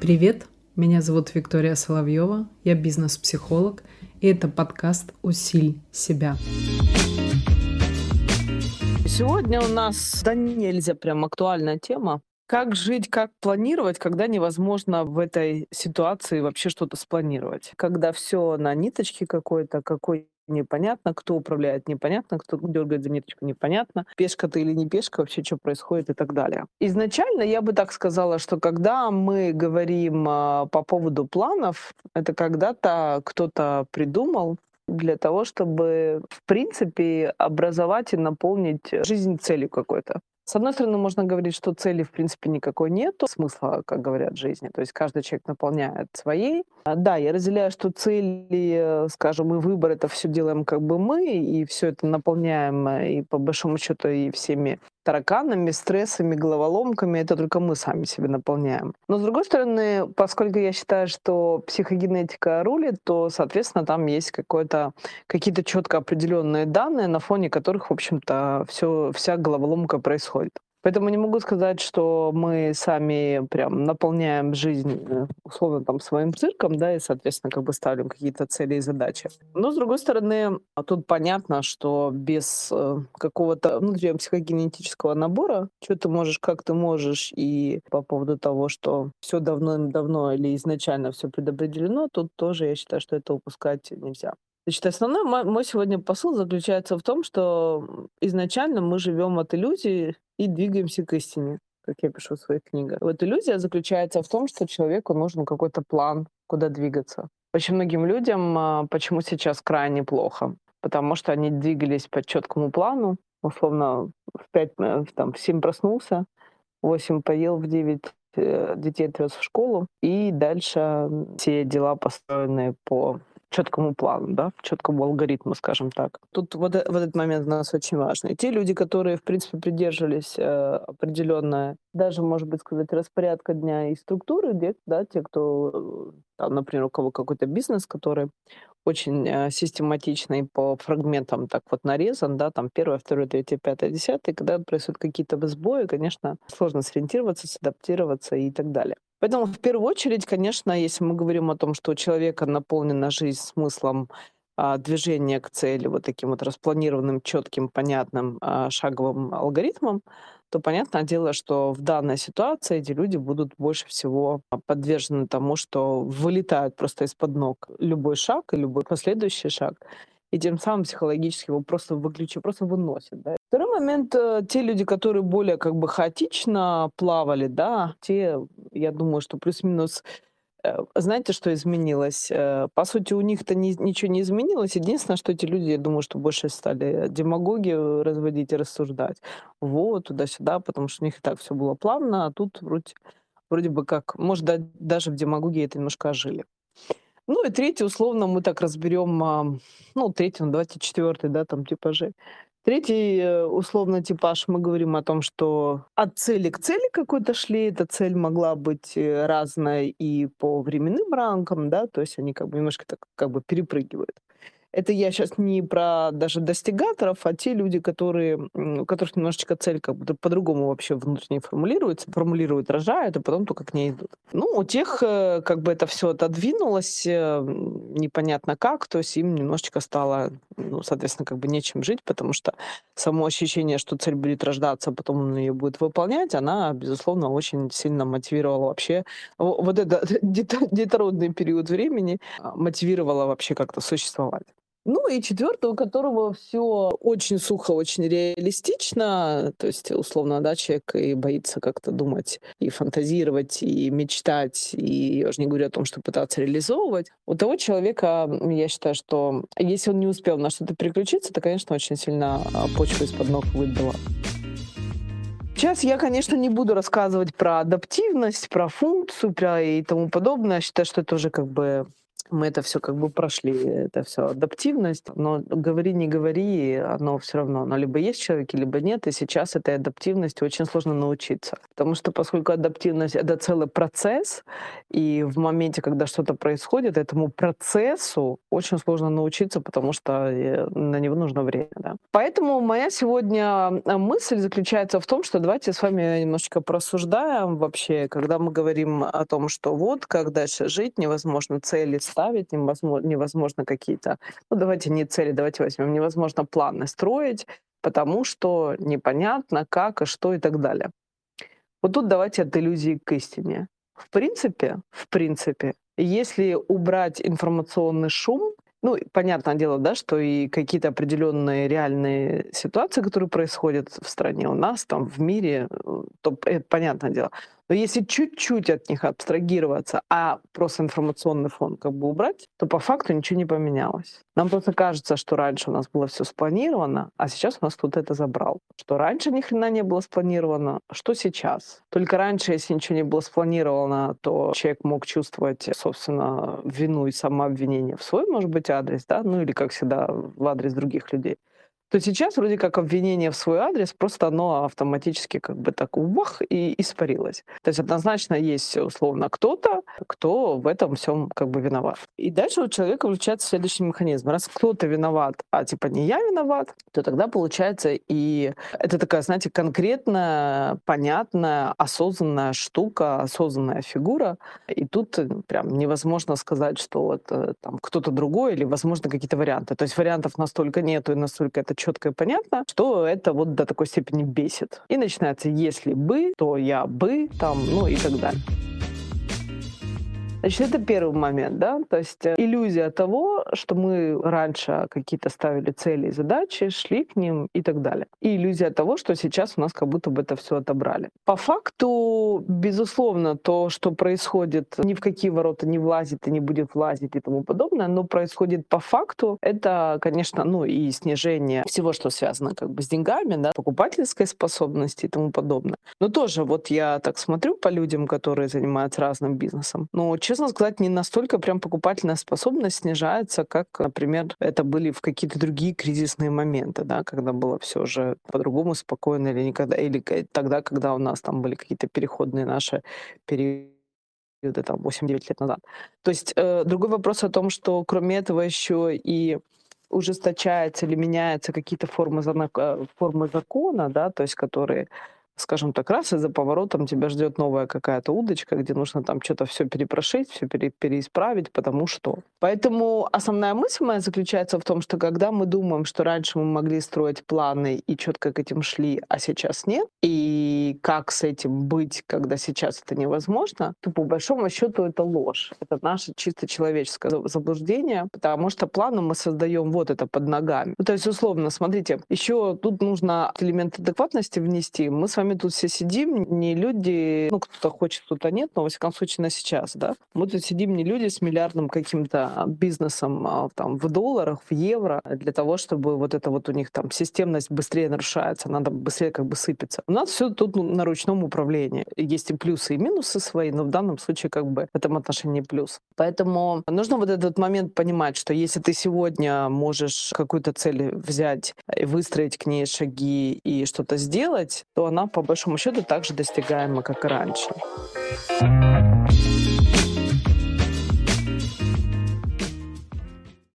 Привет, меня зовут Виктория Соловьева, я бизнес-психолог, и это подкаст «Усиль себя». Сегодня у нас да нельзя прям актуальная тема. Как жить, как планировать, когда невозможно в этой ситуации вообще что-то спланировать? Когда все на ниточке какой-то, какой непонятно, кто управляет, непонятно, кто дергает за ниточку, непонятно, пешка ты или не пешка, вообще что происходит и так далее. Изначально я бы так сказала, что когда мы говорим а, по поводу планов, это когда-то кто-то придумал для того, чтобы, в принципе, образовать и наполнить жизнь целью какой-то. С одной стороны, можно говорить, что цели, в принципе, никакой нету, смысла, как говорят, жизни. То есть каждый человек наполняет своей. А, да, я разделяю, что цели, скажем, и выбор — это все делаем как бы мы, и все это наполняем, э, и по большому счету, и всеми тараканами, стрессами, головоломками, это только мы сами себе наполняем. Но с другой стороны, поскольку я считаю, что психогенетика рулит, то, соответственно, там есть какое-то, какие-то четко определенные данные, на фоне которых, в общем-то, все, вся головоломка происходит. Поэтому не могу сказать, что мы сами прям наполняем жизнь э, условно там своим цирком, да, и, соответственно, как бы ставим какие-то цели и задачи. Но, с другой стороны, тут понятно, что без э, какого-то внутреннего психогенетического набора, что ты можешь, как ты можешь, и по поводу того, что все давно-давно или изначально все предопределено, тут тоже я считаю, что это упускать нельзя. Значит, основной мой, сегодня посыл заключается в том, что изначально мы живем от иллюзии и двигаемся к истине, как я пишу в своих книгах. Вот иллюзия заключается в том, что человеку нужен какой-то план, куда двигаться. Очень многим людям а, почему сейчас крайне плохо? Потому что они двигались по четкому плану, условно, в 5, э, там, в 7 проснулся, в 8 поел, в 9 э, детей отвез в школу, и дальше все дела построены по четкому плану, да, четкому алгоритму, скажем так. Тут вот, э, в этот момент у нас очень важно. И те люди, которые, в принципе, придерживались э, определенной, даже, может быть, сказать, распорядка дня и структуры, где, да, те, кто, э, там, например, у кого какой-то бизнес, который очень э, систематичный по фрагментам так вот нарезан, да, там первое, второе, третье, пятое, десятое, когда происходят какие-то сбои, конечно, сложно сориентироваться, садаптироваться и так далее. Поэтому в первую очередь, конечно, если мы говорим о том, что у человека наполнена жизнь смыслом а, движения к цели вот таким вот распланированным, четким, понятным а, шаговым алгоритмом, то понятное дело, что в данной ситуации эти люди будут больше всего подвержены тому, что вылетают просто из-под ног. Любой шаг и любой последующий шаг и тем самым психологически его просто выключи, просто выносит. Да. Второй момент, э, те люди, которые более как бы хаотично плавали, да, те, я думаю, что плюс-минус э, знаете, что изменилось? Э, по сути, у них-то ни, ничего не изменилось. Единственное, что эти люди, я думаю, что больше стали демагогию разводить и рассуждать. Вот, туда-сюда, потому что у них и так все было плавно, а тут вроде, вроде бы как, может, даже в демагогии это немножко ожили. Ну и третий, условно, мы так разберем, ну, третий, ну, давайте четвертый, да, там типажи. Третий, э, условно, типаж, мы говорим о том, что от цели к цели какой-то шли. Эта цель могла быть э, разная и по временным рамкам, да, то есть они как бы немножко так как бы перепрыгивают. Это я сейчас не про даже достигаторов, а те люди, которые, у которых немножечко цель как бы по-другому вообще внутренне формулируется, формулируют, рожают, и потом только к ней идут. Ну, у тех э, как бы это все отодвинулось, э, непонятно как, то есть им немножечко стало, ну, соответственно, как бы нечем жить, потому что само ощущение, что цель будет рождаться, а потом он ее будет выполнять, она, безусловно, очень сильно мотивировала вообще вот этот детородный период времени, а, мотивировала вообще как-то существовать. Ну и четвертый, у которого все очень сухо, очень реалистично, то есть условно, да, человек и боится как-то думать и фантазировать, и мечтать, и я уже не говорю о том, что пытаться реализовывать. У того человека, я считаю, что если он не успел на что-то переключиться, то, конечно, очень сильно а, почву из-под ног выбило. Сейчас я, конечно, не буду рассказывать про адаптивность, про функцию, про и тому подобное. Я считаю, что это уже как бы мы это все как бы прошли, это все адаптивность, но говори, не говори, оно все равно, оно либо есть в либо нет, и сейчас этой адаптивности очень сложно научиться. Потому что поскольку адаптивность — это целый процесс, и в моменте, когда что-то происходит, этому процессу очень сложно научиться, потому что э, на него нужно время. Да? Поэтому моя сегодня э, мысль заключается в том, что давайте с вами немножечко просуждаем вообще, когда мы говорим о том, что вот как дальше жить, невозможно цели ставить, невозможно, невозможно какие-то, ну давайте не цели, давайте возьмем, невозможно планы строить, потому что непонятно как и что и так далее. Вот тут давайте от иллюзии к истине. В принципе, в принципе, если убрать информационный шум, ну, понятное дело, да, что и какие-то определенные реальные ситуации, которые происходят в стране у нас, там, в мире, э, то это понятное дело. Но если чуть-чуть от них абстрагироваться, а просто информационный фон как бы убрать, то по факту ничего не поменялось. Нам просто кажется, что раньше у нас было все спланировано, а сейчас у нас кто-то это забрал. Что раньше ни хрена не было спланировано, что сейчас. Только раньше, если ничего не было спланировано, то человек мог чувствовать, собственно, вину и самообвинение в свой, может быть, адрес, да, ну или, как всегда, в адрес других людей то сейчас вроде как обвинение в свой адрес, просто оно автоматически как бы так вах и испарилось. То есть однозначно есть условно кто-то, кто в этом всем как бы виноват. И дальше у человека включается следующий механизм. Раз кто-то виноват, а типа не я виноват, то тогда получается и это такая, знаете, конкретная, понятная, осознанная штука, осознанная фигура. И тут прям невозможно сказать, что вот э, там кто-то другой или, возможно, какие-то варианты. То есть вариантов настолько нету и настолько это четко и понятно, что это вот до такой степени бесит. И начинается «если бы», то «я бы», там, ну и так далее. Значит, это первый момент, да, то есть э, иллюзия того, что мы раньше какие-то ставили цели и задачи, шли к ним и так далее. И иллюзия того, что сейчас у нас как будто бы это все отобрали. По факту, безусловно, то, что происходит, ни в какие ворота не влазит и не будет влазить и тому подобное, но происходит по факту, это, конечно, ну и снижение всего, что связано как бы с деньгами, да, покупательской способности и тому подобное. Но тоже вот я так смотрю по людям, которые занимаются разным бизнесом, но честно сказать, не настолько прям покупательная способность снижается, как, например, это были в какие-то другие кризисные моменты, да, когда было все же по-другому спокойно или никогда, или тогда, когда у нас там были какие-то переходные наши периоды там 8-9 лет назад. То есть э, другой вопрос о том, что кроме этого еще и ужесточается или меняются какие-то формы, э, формы закона, да, то есть которые скажем так, раз, и за поворотом тебя ждет новая какая-то удочка, где нужно там что-то все перепрошить, все пере, переисправить, потому что. Поэтому основная мысль моя заключается в том, что когда мы думаем, что раньше мы могли строить планы и четко к этим шли, а сейчас нет, и как с этим быть, когда сейчас это невозможно, то по большому счету это ложь. Это наше чисто человеческое заблуждение, потому что планы мы создаем вот это под ногами. Ну, то есть, условно, смотрите, еще тут нужно элемент адекватности внести. Мы с вами тут все сидим, не люди, ну, кто-то хочет, кто-то нет, но, во всяком случае, на сейчас, да. Мы тут сидим не люди с миллиардным каким-то бизнесом а, там в долларах, в евро, для того, чтобы вот это вот у них там системность быстрее нарушается, надо быстрее как бы сыпется. У нас все тут на ручном управлении. Есть и плюсы, и минусы свои, но в данном случае как бы в этом отношении плюс. Поэтому нужно вот этот момент понимать, что если ты сегодня можешь какую-то цель взять и выстроить к ней шаги и что-то сделать, то она по большому счету так же достигаема, как и раньше.